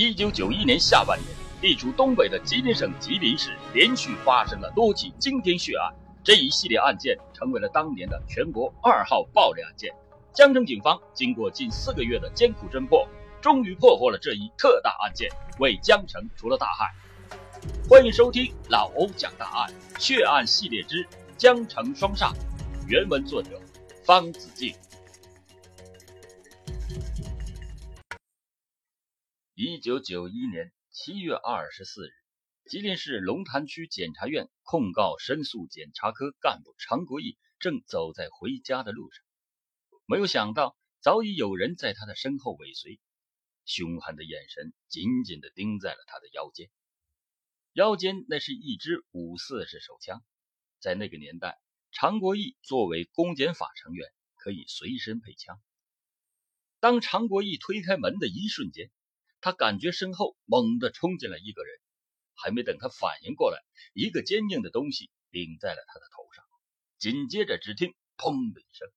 一九九一年下半年，地处东北的吉林省吉林市连续发生了多起惊天血案，这一系列案件成为了当年的全国二号暴力案件。江城警方经过近四个月的艰苦侦破，终于破获了这一特大案件，为江城除了大害。欢迎收听老欧讲大案血案系列之江城双煞，原文作者方子敬。一九九一年七月二十四日，吉林市龙潭区检察院控告申诉检察科干部常国义正走在回家的路上，没有想到早已有人在他的身后尾随，凶狠的眼神紧紧地盯在了他的腰间。腰间那是一支五四式手枪，在那个年代，常国义作为公检法成员可以随身配枪。当常国义推开门的一瞬间，他感觉身后猛地冲进来一个人，还没等他反应过来，一个坚硬的东西顶在了他的头上。紧接着，只听“砰”的一声，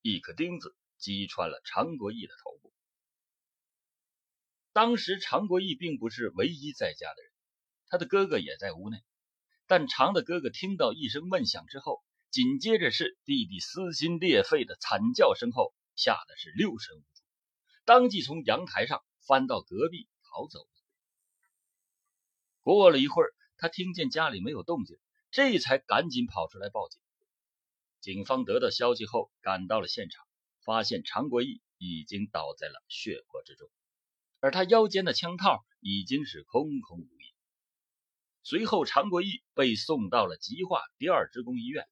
一颗钉子击穿了常国义的头部。当时，常国义并不是唯一在家的人，他的哥哥也在屋内。但常的哥哥听到一声闷响之后，紧接着是弟弟撕心裂肺的惨叫声后，吓得是六神无主，当即从阳台上。翻到隔壁逃走了。过了一会儿，他听见家里没有动静，这才赶紧跑出来报警。警方得到消息后，赶到了现场，发现常国义已经倒在了血泊之中，而他腰间的枪套已经是空空如也。随后，常国义被送到了吉化第二职工医院，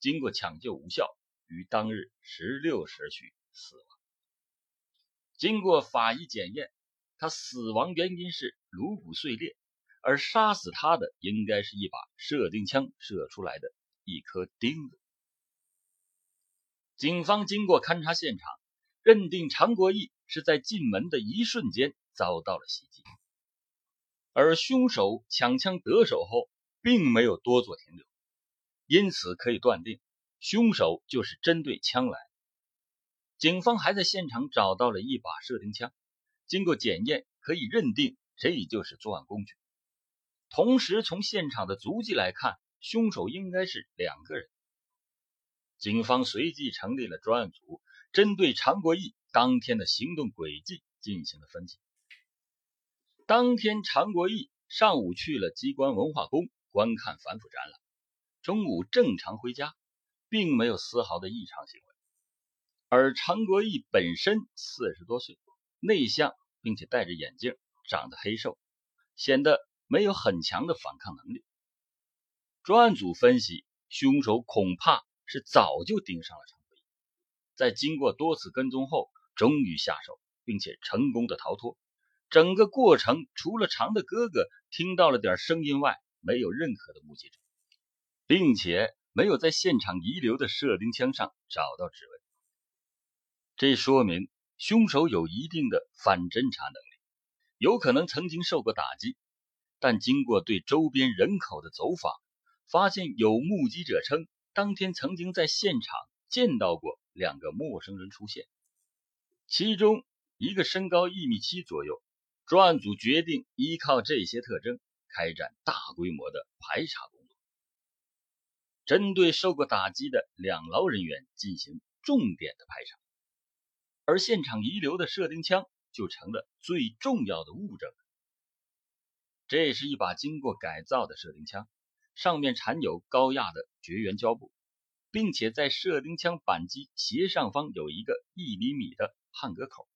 经过抢救无效，于当日十六时许死亡。经过法医检验，他死亡原因是颅骨碎裂，而杀死他的应该是一把射钉枪射出来的一颗钉子。警方经过勘查现场，认定常国义是在进门的一瞬间遭到了袭击，而凶手抢枪得手后并没有多做停留，因此可以断定，凶手就是针对枪来。警方还在现场找到了一把射钉枪，经过检验，可以认定这就是作案工具。同时，从现场的足迹来看，凶手应该是两个人。警方随即成立了专案组，针对常国义当天的行动轨迹进行了分析。当天，常国义上午去了机关文化宫观看反腐展览，中午正常回家，并没有丝毫的异常行为。而常国义本身四十多岁，内向，并且戴着眼镜，长得黑瘦，显得没有很强的反抗能力。专案组分析，凶手恐怕是早就盯上了常国义，在经过多次跟踪后，终于下手，并且成功的逃脱。整个过程，除了常的哥哥听到了点声音外，没有任何的目击者，并且没有在现场遗留的射钉枪上找到指纹。这说明凶手有一定的反侦查能力，有可能曾经受过打击，但经过对周边人口的走访，发现有目击者称当天曾经在现场见到过两个陌生人出现，其中一个身高一米七左右。专案组决定依靠这些特征开展大规模的排查工作，针对受过打击的两劳人员进行重点的排查。而现场遗留的射钉枪就成了最重要的物证。这是一把经过改造的射钉枪，上面缠有高压的绝缘胶布，并且在射钉枪扳机斜上方有一个一厘米的焊格口，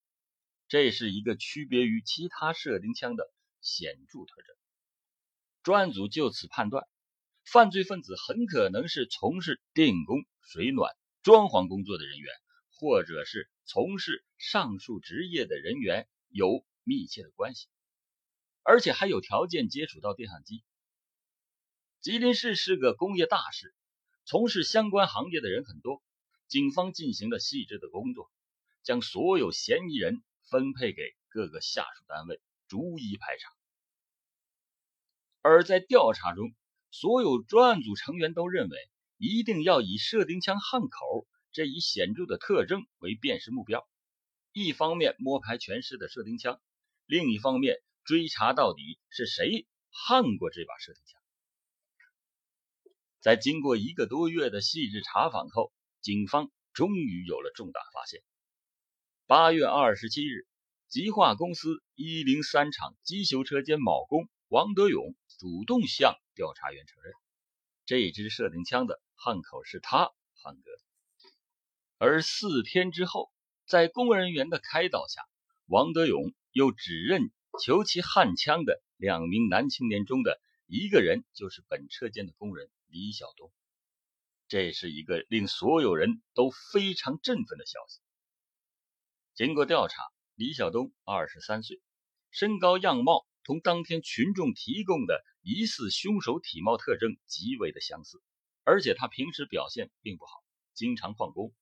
这是一个区别于其他射钉枪的显著特征。专案组就此判断，犯罪分子很可能是从事电工、水暖、装潢工作的人员。或者是从事上述职业的人员有密切的关系，而且还有条件接触到电焊机。吉林市是个工业大市，从事相关行业的人很多。警方进行了细致的工作，将所有嫌疑人分配给各个下属单位，逐一排查。而在调查中，所有专案组成员都认为，一定要以射钉枪焊口。这一显著的特征为辨识目标，一方面摸排全市的射钉枪，另一方面追查到底是谁焊过这把射钉枪。在经过一个多月的细致查访后，警方终于有了重大发现。八月二十七日，极化公司一零三厂机修车间铆工王德勇主动向调查员承认，这支射钉枪的焊口是他焊割的。而四天之后，在工作人员的开导下，王德勇又指认求其焊枪的两名男青年中的一个人就是本车间的工人。李晓东，这是一个令所有人都非常振奋的消息。经过调查，李晓东二十三岁，身高样貌同当天群众提供的疑似凶手体貌特征极为的相似，而且他平时表现并不好，经常旷工。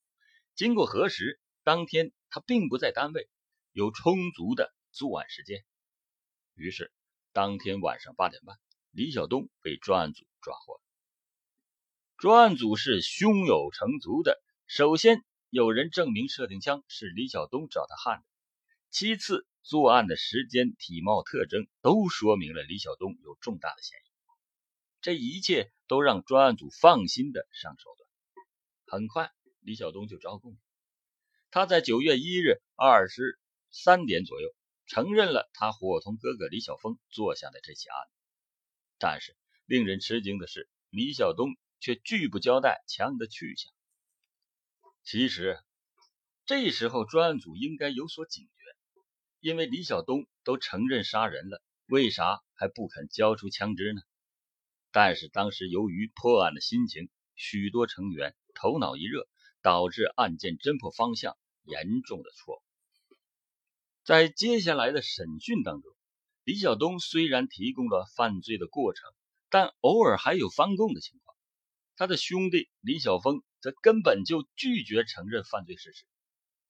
经过核实，当天他并不在单位，有充足的作案时间。于是，当天晚上八点半，李晓东被专案组抓获了。专案组是胸有成竹的。首先，有人证明射钉枪是李晓东找他焊的；其次，作案的时间、体貌特征都说明了李晓东有重大的嫌疑。这一切都让专案组放心的上手段。很快，李晓东就招供了。他在九月一日二十三点左右承认了他伙同哥哥李晓峰做下的这起案子。但是，令人吃惊的是，李晓东。却拒不交代枪的去向。其实，这时候专案组应该有所警觉，因为李晓东都承认杀人了，为啥还不肯交出枪支呢？但是当时由于破案的心情，许多成员头脑一热，导致案件侦破方向严重的错误。在接下来的审讯当中，李晓东虽然提供了犯罪的过程，但偶尔还有翻供的情况。他的兄弟李晓峰则根本就拒绝承认犯罪事实，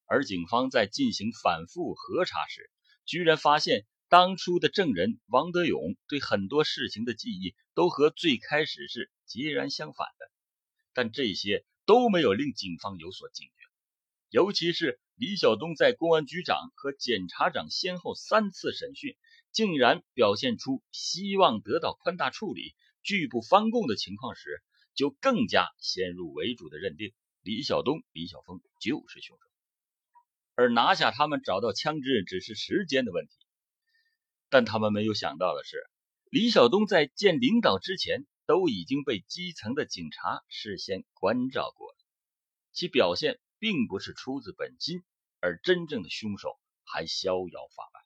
而警方在进行反复核查时，居然发现当初的证人王德勇对很多事情的记忆都和最开始是截然相反的。但这些都没有令警方有所警觉，尤其是李晓东在公安局长和检察长先后三次审讯，竟然表现出希望得到宽大处理、拒不翻供的情况时。就更加先入为主的认定李晓东、李晓峰就是凶手，而拿下他们、找到枪支只是时间的问题。但他们没有想到的是，李晓东在见领导之前都已经被基层的警察事先关照过了，其表现并不是出自本心，而真正的凶手还逍遥法外。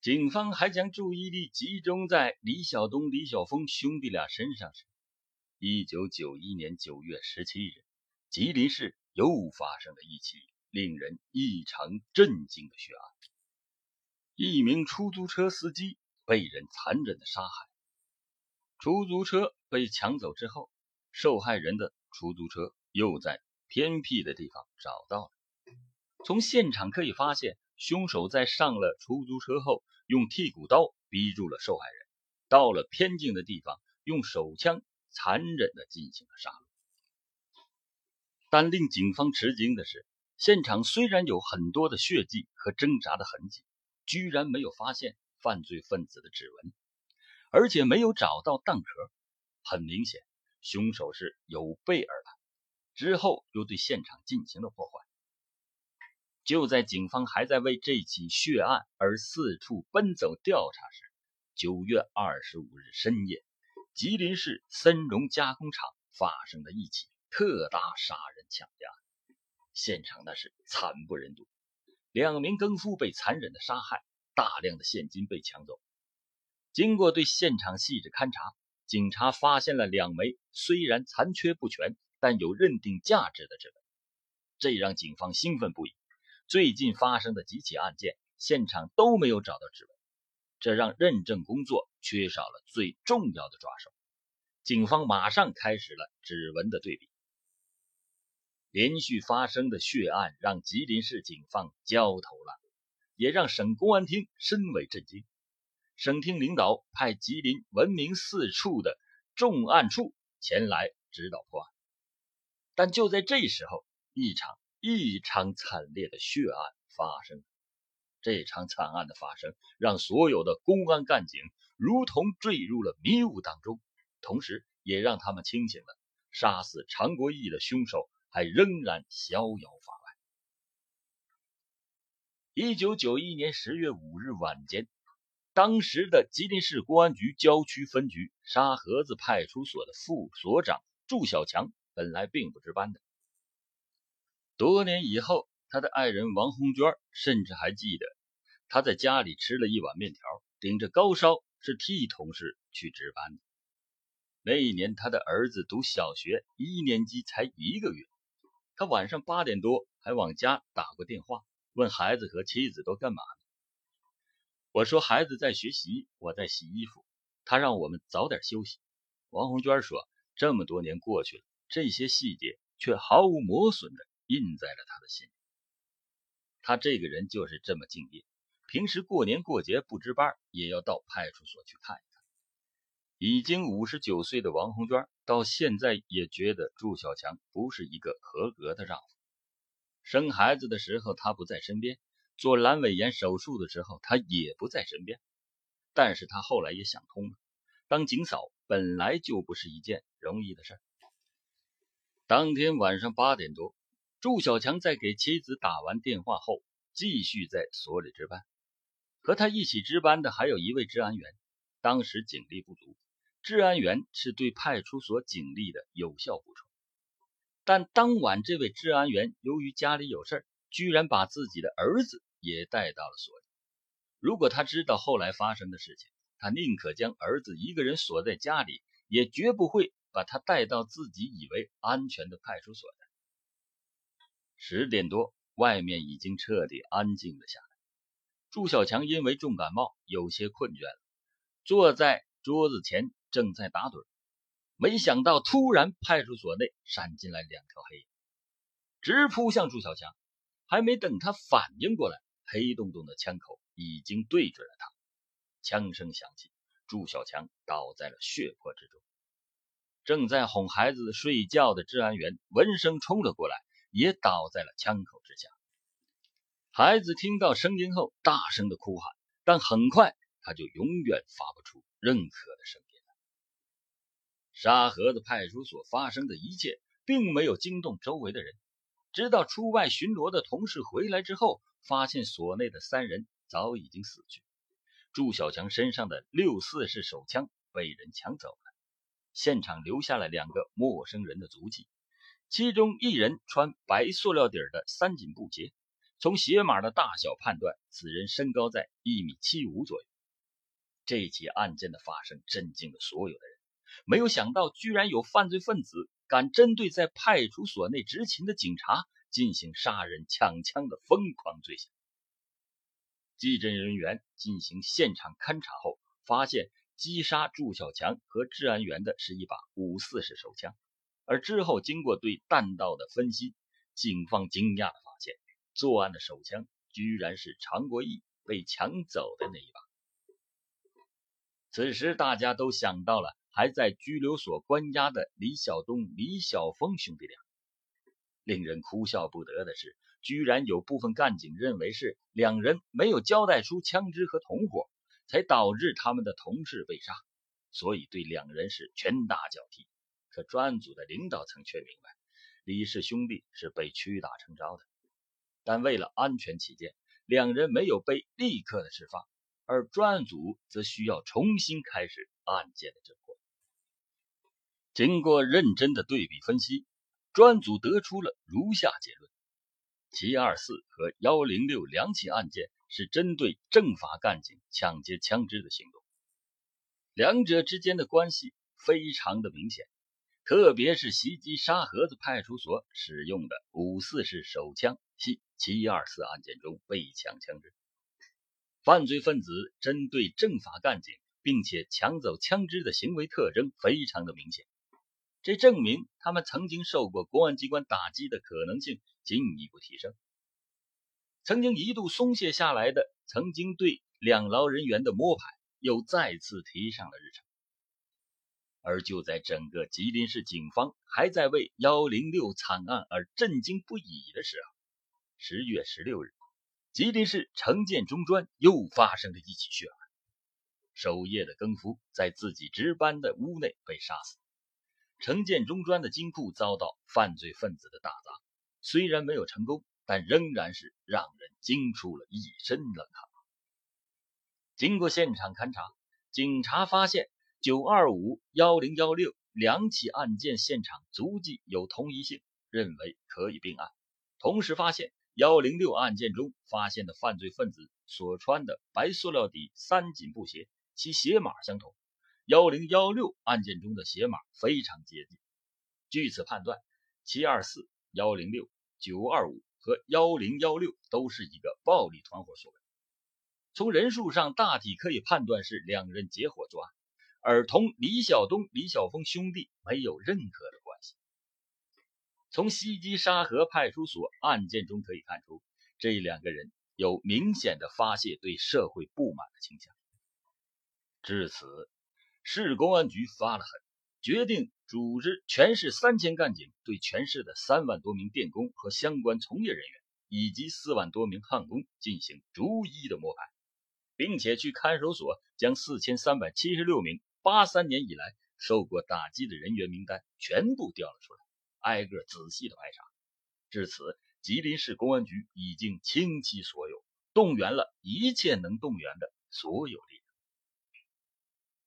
警方还将注意力集中在李晓东、李晓峰兄弟俩身上时。一九九一年九月十七日，吉林市又发生了一起令人异常震惊的血案：一名出租车司机被人残忍的杀害。出租车被抢走之后，受害人的出租车又在偏僻的地方找到了。从现场可以发现，凶手在上了出租车后，用剔骨刀逼住了受害人，到了偏静的地方，用手枪。残忍地进行了杀戮，但令警方吃惊的是，现场虽然有很多的血迹和挣扎的痕迹，居然没有发现犯罪分子的指纹，而且没有找到弹壳。很明显，凶手是有备而来，之后又对现场进行了破坏。就在警方还在为这起血案而四处奔走调查时，九月二十五日深夜。吉林市森荣加工厂发生了一起特大杀人抢劫案，现场那是惨不忍睹，两名更夫被残忍的杀害，大量的现金被抢走。经过对现场细致勘查，警察发现了两枚虽然残缺不全，但有认定价值的指纹，这让警方兴奋不已。最近发生的几起案件，现场都没有找到指纹。这让认证工作缺少了最重要的抓手，警方马上开始了指纹的对比。连续发生的血案让吉林市警方焦头烂额，也让省公安厅深为震惊。省厅领导派吉林闻名四处的重案处前来指导破案，但就在这时候，一场异常惨烈的血案发生。这场惨案的发生，让所有的公安干警如同坠入了迷雾当中，同时也让他们清醒了：杀死常国义的凶手还仍然逍遥法外。一九九一年十月五日晚间，当时的吉林市公安局郊区分局沙河子派出所的副所长祝小强本来并不值班的，多年以后。他的爱人王红娟甚至还记得，他在家里吃了一碗面条，顶着高烧是替同事去值班的。那一年，他的儿子读小学一年级，才一个月。他晚上八点多还往家打过电话，问孩子和妻子都干嘛呢？我说孩子在学习，我在洗衣服。他让我们早点休息。王红娟说，这么多年过去了，这些细节却毫无磨损的印在了他的心里。他这个人就是这么敬业，平时过年过节不值班，也要到派出所去看一看。已经五十九岁的王红娟到现在也觉得祝小强不是一个合格的丈夫。生孩子的时候他不在身边，做阑尾炎手术的时候他也不在身边。但是他后来也想通了，当警嫂本来就不是一件容易的事。当天晚上八点多。祝小强在给妻子打完电话后，继续在所里值班。和他一起值班的还有一位治安员。当时警力不足，治安员是对派出所警力的有效补充。但当晚这位治安员由于家里有事居然把自己的儿子也带到了所里。如果他知道后来发生的事情，他宁可将儿子一个人锁在家里，也绝不会把他带到自己以为安全的派出所的。十点多，外面已经彻底安静了下来。祝小强因为重感冒，有些困倦了，坐在桌子前正在打盹。没想到，突然派出所内闪进来两条黑影，直扑向祝小强。还没等他反应过来，黑洞洞的枪口已经对准了他。枪声响起，祝小强倒在了血泊之中。正在哄孩子睡觉的治安员闻声冲了过来。也倒在了枪口之下。孩子听到声音后，大声的哭喊，但很快他就永远发不出任何的声音了。沙河子派出所发生的一切，并没有惊动周围的人。直到出外巡逻的同事回来之后，发现所内的三人早已经死去。祝小强身上的六四式手枪被人抢走了，现场留下了两个陌生人的足迹。其中一人穿白塑料底的三紧布鞋，从鞋码的大小判断，此人身高在一米七五左右。这起案件的发生震惊了所有的人，没有想到居然有犯罪分子敢针对在派出所内执勤的警察进行杀人抢枪的疯狂罪行。技侦人员进行现场勘查后，发现击杀祝小强和治安员的是一把五四式手枪。而之后，经过对弹道的分析，警方惊讶的发现，作案的手枪居然是常国义被抢走的那一把。此时，大家都想到了还在拘留所关押的李晓东、李晓峰兄弟俩。令人哭笑不得的是，居然有部分干警认为是两人没有交代出枪支和同伙，才导致他们的同事被杀，所以对两人是拳打脚踢。可专案组的领导层却明白，李氏兄弟是被屈打成招的。但为了安全起见，两人没有被立刻的释放，而专案组则需要重新开始案件的侦破。经过认真的对比分析，专组得出了如下结论：七二四和幺零六两起案件是针对政法干警抢劫枪支的行动，两者之间的关系非常的明显。特别是袭击沙河子派出所使用的五四式手枪系七二四案件中被抢枪支，犯罪分子针对政法干警并且抢走枪支的行为特征非常的明显，这证明他们曾经受过公安机关打击的可能性进一步提升。曾经一度松懈下来的曾经对两劳人员的摸排又再次提上了日程。而就在整个吉林市警方还在为幺零六惨案而震惊不已的时候，十月十六日，吉林市城建中专又发生了一起血案。守夜的更夫在自己值班的屋内被杀死。城建中专的金库遭到犯罪分子的打砸，虽然没有成功，但仍然是让人惊出了一身冷汗。经过现场勘查，警察发现九二五幺零幺六两起案件现场足迹有同一性，认为可以并案。同时发现。幺零六案件中发现的犯罪分子所穿的白塑料底三紧布鞋，其鞋码相同。幺零幺六案件中的鞋码非常接近。据此判断，七二四、幺零六、九二五和幺零幺六都是一个暴力团伙所为。从人数上大体可以判断是两人结伙作案，而同李晓东、李晓峰兄弟没有任何的关系。从西击沙河派出所案件中可以看出，这两个人有明显的发泄对社会不满的倾向。至此，市公安局发了狠，决定组织全市三千干警对全市的三万多名电工和相关从业人员，以及四万多名焊工进行逐一的摸排，并且去看守所将四千三百七十六名八三年以来受过打击的人员名单全部调了出来。挨个仔细的排查，至此，吉林市公安局已经倾其所有，动员了一切能动员的所有力量。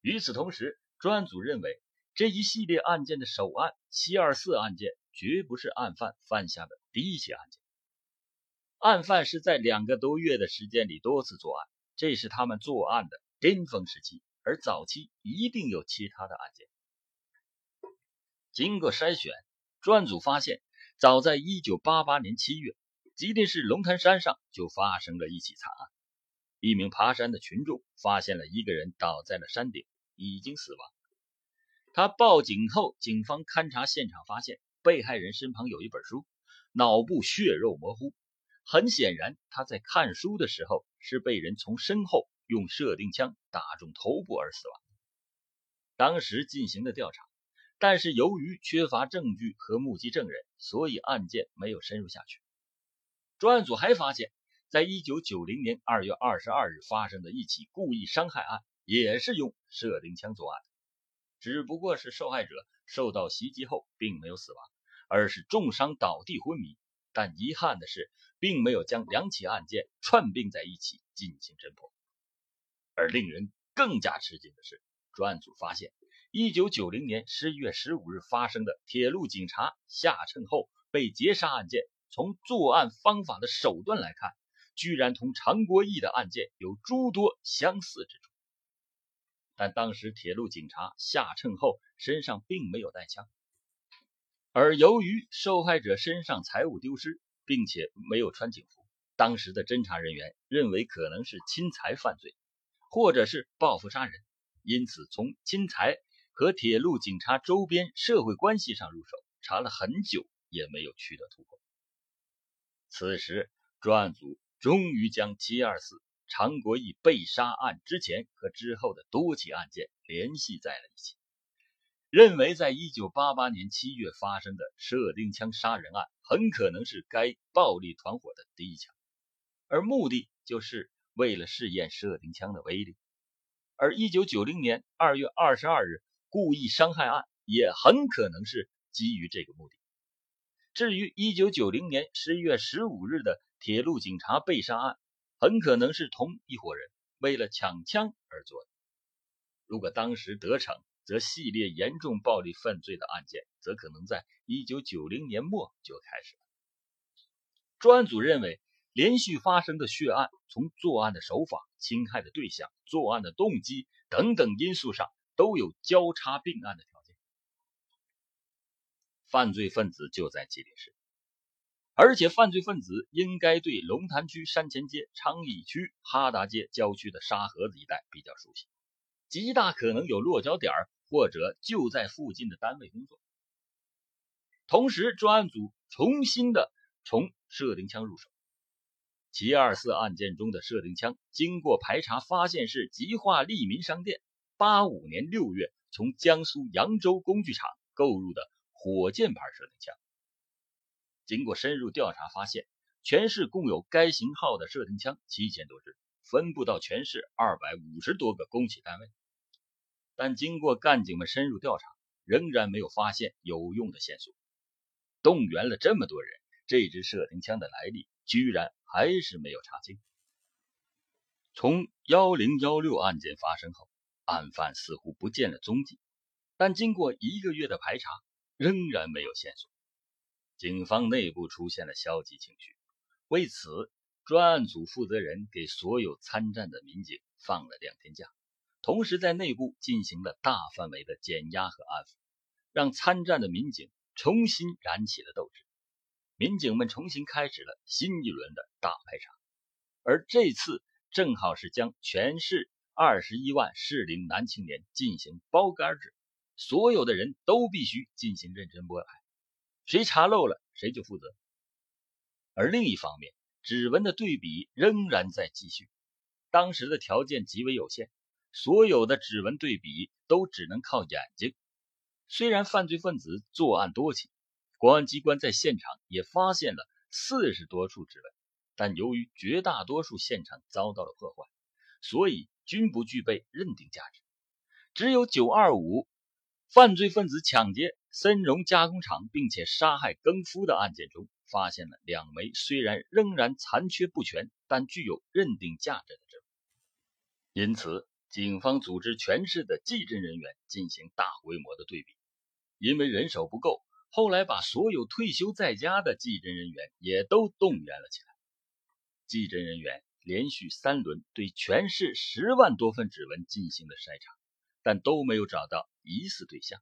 与此同时，专案组认为，这一系列案件的首案“七二四”案件绝不是案犯犯下的第一起案件。案犯是在两个多月的时间里多次作案，这是他们作案的巅峰时期，而早期一定有其他的案件。经过筛选。专案组发现，早在1988年7月，吉林市龙潭山上就发生了一起惨案。一名爬山的群众发现了一个人倒在了山顶，已经死亡。他报警后，警方勘查现场发现，被害人身旁有一本书，脑部血肉模糊。很显然，他在看书的时候是被人从身后用射钉枪打中头部而死亡。当时进行的调查。但是由于缺乏证据和目击证人，所以案件没有深入下去。专案组还发现，在1990年2月22日发生的一起故意伤害案，也是用射钉枪作案，只不过是受害者受到袭击后并没有死亡，而是重伤倒地昏迷。但遗憾的是，并没有将两起案件串并在一起进行侦破。而令人更加吃惊的是，专案组发现。一九九零年十一月十五日发生的铁路警察下秤后被劫杀案件，从作案方法的手段来看，居然同常国义的案件有诸多相似之处。但当时铁路警察下秤后身上并没有带枪，而由于受害者身上财物丢失，并且没有穿警服，当时的侦查人员认为可能是侵财犯罪，或者是报复杀人，因此从侵财。和铁路警察周边社会关系上入手，查了很久也没有取得突破。此时，专案组终于将七二四常国义被杀案之前和之后的多起案件联系在了一起，认为在一九八八年七月发生的射钉枪杀人案很可能是该暴力团伙的第一枪，而目的就是为了试验射钉枪的威力。而一九九零年二月二十二日。故意伤害案也很可能是基于这个目的。至于1990年11月15日的铁路警察被杀案，很可能是同一伙人为了抢枪而做的。如果当时得逞，则系列严重暴力犯罪的案件则可能在1990年末就开始了。专案组认为，连续发生的血案，从作案的手法、侵害的对象、作案的动机等等因素上。都有交叉并案的条件，犯罪分子就在吉林市，而且犯罪分子应该对龙潭区山前街、昌邑区哈达街郊区的沙河子一带比较熟悉，极大可能有落脚点或者就在附近的单位工作。同时，专案组重新的从射钉枪入手，七二四案件中的射钉枪，经过排查发现是吉化利民商店。八五年六月，从江苏扬州工具厂购入的火箭牌射钉枪。经过深入调查，发现全市共有该型号的射钉枪七千多支，分布到全市二百五十多个工企单位。但经过干警们深入调查，仍然没有发现有用的线索。动员了这么多人，这支射钉枪的来历居然还是没有查清。从幺零幺六案件发生后，案犯似乎不见了踪迹，但经过一个月的排查，仍然没有线索。警方内部出现了消极情绪，为此，专案组负责人给所有参战的民警放了两天假，同时在内部进行了大范围的减压和安抚，让参战的民警重新燃起了斗志。民警们重新开始了新一轮的大排查，而这次正好是将全市二十一万适龄男青年进行包干制，所有的人都必须进行认真摸排。谁查漏了，谁就负责。而另一方面，指纹的对比仍然在继续。当时的条件极为有限，所有的指纹对比都只能靠眼睛。虽然犯罪分子作案多起，公安机关在现场也发现了四十多处指纹，但由于绝大多数现场遭到了破坏，所以均不具备认定价值。只有九二五犯罪分子抢劫。森荣加工厂，并且杀害更夫的案件中，发现了两枚虽然仍然残缺不全，但具有认定价值的指纹。因此，警方组织全市的技侦人员进行大规模的对比。因为人手不够，后来把所有退休在家的技侦人员也都动员了起来。技侦人员连续三轮对全市十万多份指纹进行了筛查，但都没有找到疑似对象。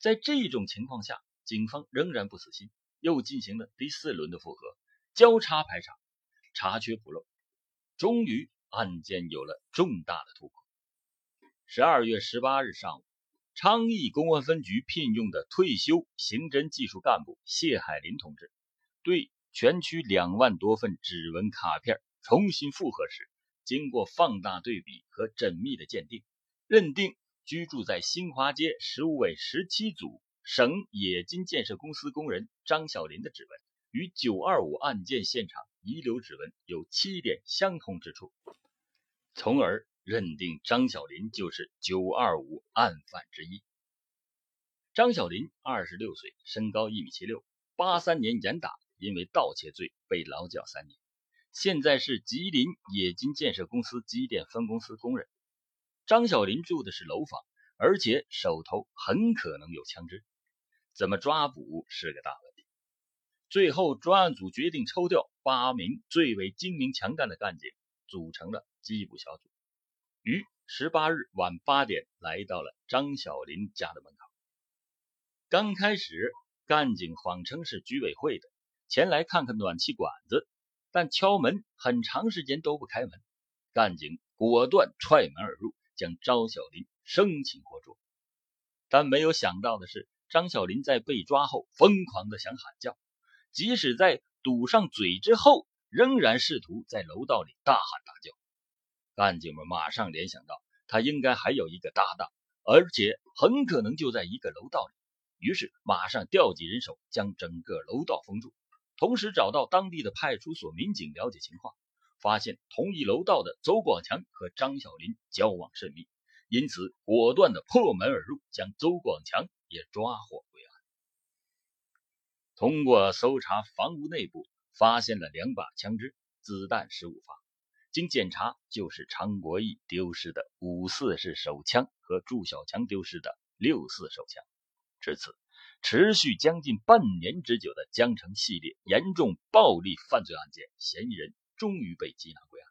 在这种情况下，警方仍然不死心，又进行了第四轮的复核，交叉排查，查缺补漏，终于案件有了重大的突破。十二月十八日上午，昌邑公安分局聘用的退休刑侦技术干部谢海林同志，对全区两万多份指纹卡片重新复核时，经过放大对比和缜密的鉴定，认定。居住在新华街十五委十七组省冶金建设公司工人张小林的指纹，与九二五案件现场遗留指纹有七点相同之处，从而认定张小林就是九二五案犯之一。张小林二十六岁，身高一米七六，八三年严打，因为盗窃罪被劳教三年，现在是吉林冶金建设公司机电分公司工人。张小林住的是楼房，而且手头很可能有枪支，怎么抓捕是个大问题。最后，专案组决定抽调八名最为精明强干的干警，组成了缉捕小组，于十八日晚八点来到了张小林家的门口。刚开始，干警谎称是居委会的，前来看看暖气管子，但敲门很长时间都不开门，干警果断踹门而入。将张小林生擒活捉，但没有想到的是，张小林在被抓后疯狂的想喊叫，即使在堵上嘴之后，仍然试图在楼道里大喊大叫。干警们马上联想到他应该还有一个搭档，而且很可能就在一个楼道里，于是马上调集人手将整个楼道封住，同时找到当地的派出所民警了解情况。发现同一楼道的邹广强和张小林交往甚密，因此果断的破门而入，将邹广强也抓获归案。通过搜查房屋内部，发现了两把枪支，子弹十五发，经检查就是常国义丢失的五四式手枪和祝小强丢失的六四手枪。至此，持续将近半年之久的江城系列严重暴力犯罪案件嫌疑人。终于被缉拿归案，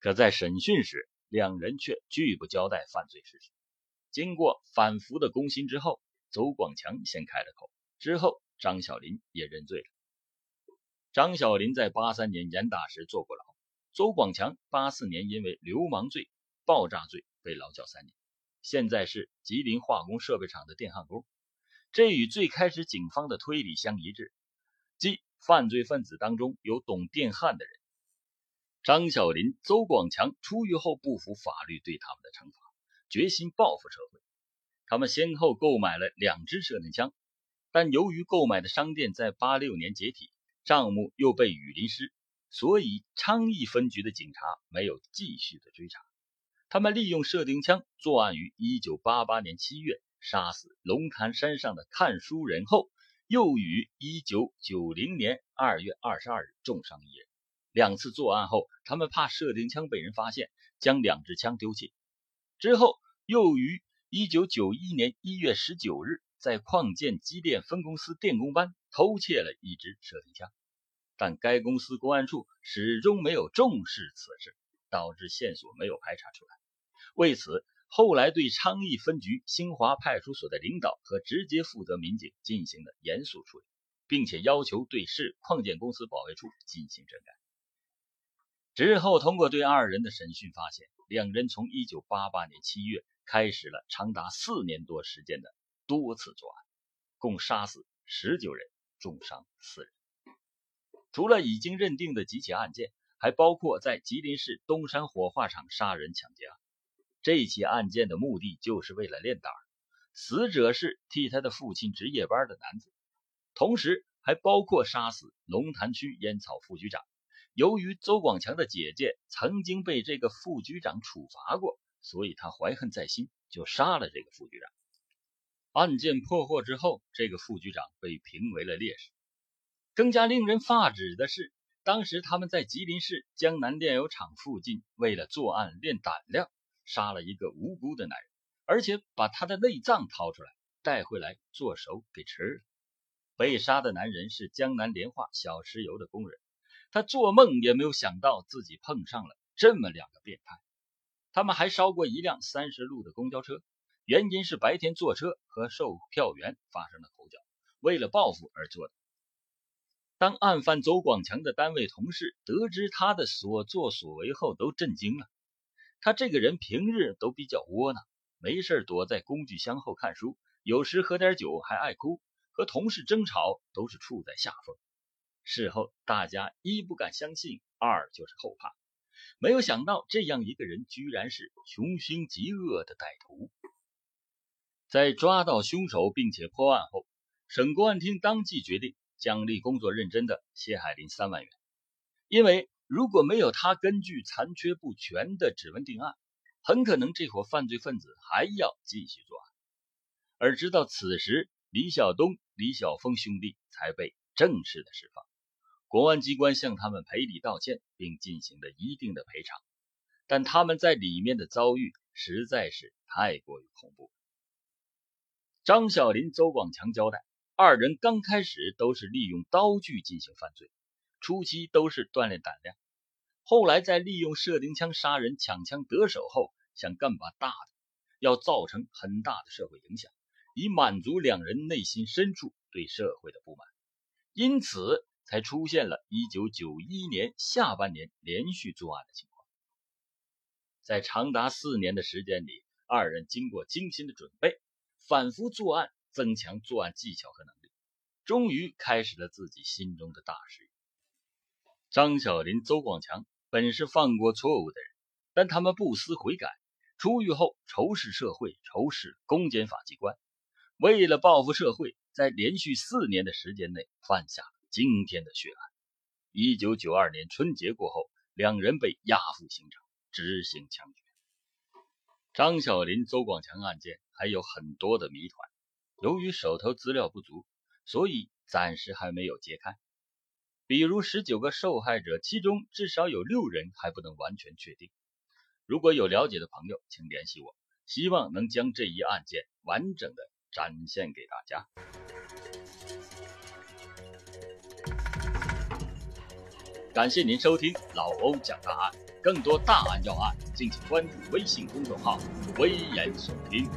可在审讯时，两人却拒不交代犯罪事实。经过反复的攻心之后，邹广强先开了口，之后张小林也认罪了。张小林在八三年严打时坐过牢，邹广强八四年因为流氓罪、爆炸罪被劳教三年，现在是吉林化工设备厂的电焊工。这与最开始警方的推理相一致，即。犯罪分子当中有懂电焊的人，张小林、邹广强出狱后不服法律对他们的惩罚，决心报复社会。他们先后购买了两支射钉枪，但由于购买的商店在八六年解体，账目又被雨淋湿，所以昌邑分局的警察没有继续的追查。他们利用射钉枪作案于1988年7月，杀死龙潭山上的看书人后，又于1990年2月22日重伤一人。两次作案后，他们怕射钉枪被人发现，将两支枪丢弃。之后又于1991年1月19日，在矿建机电分公司电工班偷窃了一支射钉枪，但该公司公安处始终没有重视此事，导致线索没有排查出来。为此，后来对昌邑分局新华派出所的领导和直接负责民警进行了严肃处理，并且要求对市矿建公司保卫处进行整改。之后，通过对二人的审讯，发现两人从1988年7月开始了长达四年多时间的多次作案，共杀死十九人，重伤四人。除了已经认定的几起案件，还包括在吉林市东山火化厂杀人抢劫案。这起案件的目的就是为了练胆儿，死者是替他的父亲值夜班的男子，同时还包括杀死龙潭区烟草副局长。由于邹广强的姐姐曾经被这个副局长处罚过，所以他怀恨在心，就杀了这个副局长。案件破获之后，这个副局长被评为了烈士。更加令人发指的是，当时他们在吉林市江南炼油厂附近，为了作案练胆量。杀了一个无辜的男人，而且把他的内脏掏出来带回来做熟给吃了。被杀的男人是江南联化小石油的工人，他做梦也没有想到自己碰上了这么两个变态。他们还烧过一辆三十路的公交车，原因是白天坐车和售票员发生了口角，为了报复而做的。当案犯邹广强的单位同事得知他的所作所为后，都震惊了。他这个人平日都比较窝囊，没事躲在工具箱后看书，有时喝点酒还爱哭，和同事争吵都是处在下风。事后大家一不敢相信，二就是后怕，没有想到这样一个人居然是穷凶极恶的歹徒。在抓到凶手并且破案后，省公安厅当即决定奖励工作认真的谢海林三万元，因为。如果没有他根据残缺不全的指纹定案，很可能这伙犯罪分子还要继续作案。而直到此时，李晓东、李晓峰兄弟才被正式的释放，公安机关向他们赔礼道歉，并进行了一定的赔偿。但他们在里面的遭遇实在是太过于恐怖。张小林、邹广强交代，二人刚开始都是利用刀具进行犯罪。初期都是锻炼胆量，后来在利用射钉枪杀人、抢枪得手后，想干把大的，要造成很大的社会影响，以满足两人内心深处对社会的不满，因此才出现了1991年下半年连续作案的情况。在长达四年的时间里，二人经过精心的准备，反复作案，增强作案技巧和能力，终于开始了自己心中的大事业。张小林、邹广强本是犯过错误的人，但他们不思悔改，出狱后仇视社会，仇视公检法机关，为了报复社会，在连续四年的时间内犯下了惊天的血案。一九九二年春节过后，两人被押赴刑场执行枪决。张小林、邹广强案件还有很多的谜团，由于手头资料不足，所以暂时还没有揭开。比如十九个受害者，其中至少有六人还不能完全确定。如果有了解的朋友，请联系我，希望能将这一案件完整的展现给大家。感谢您收听老欧讲大案，更多大案要案，敬请关注微信公众号“危言耸听”。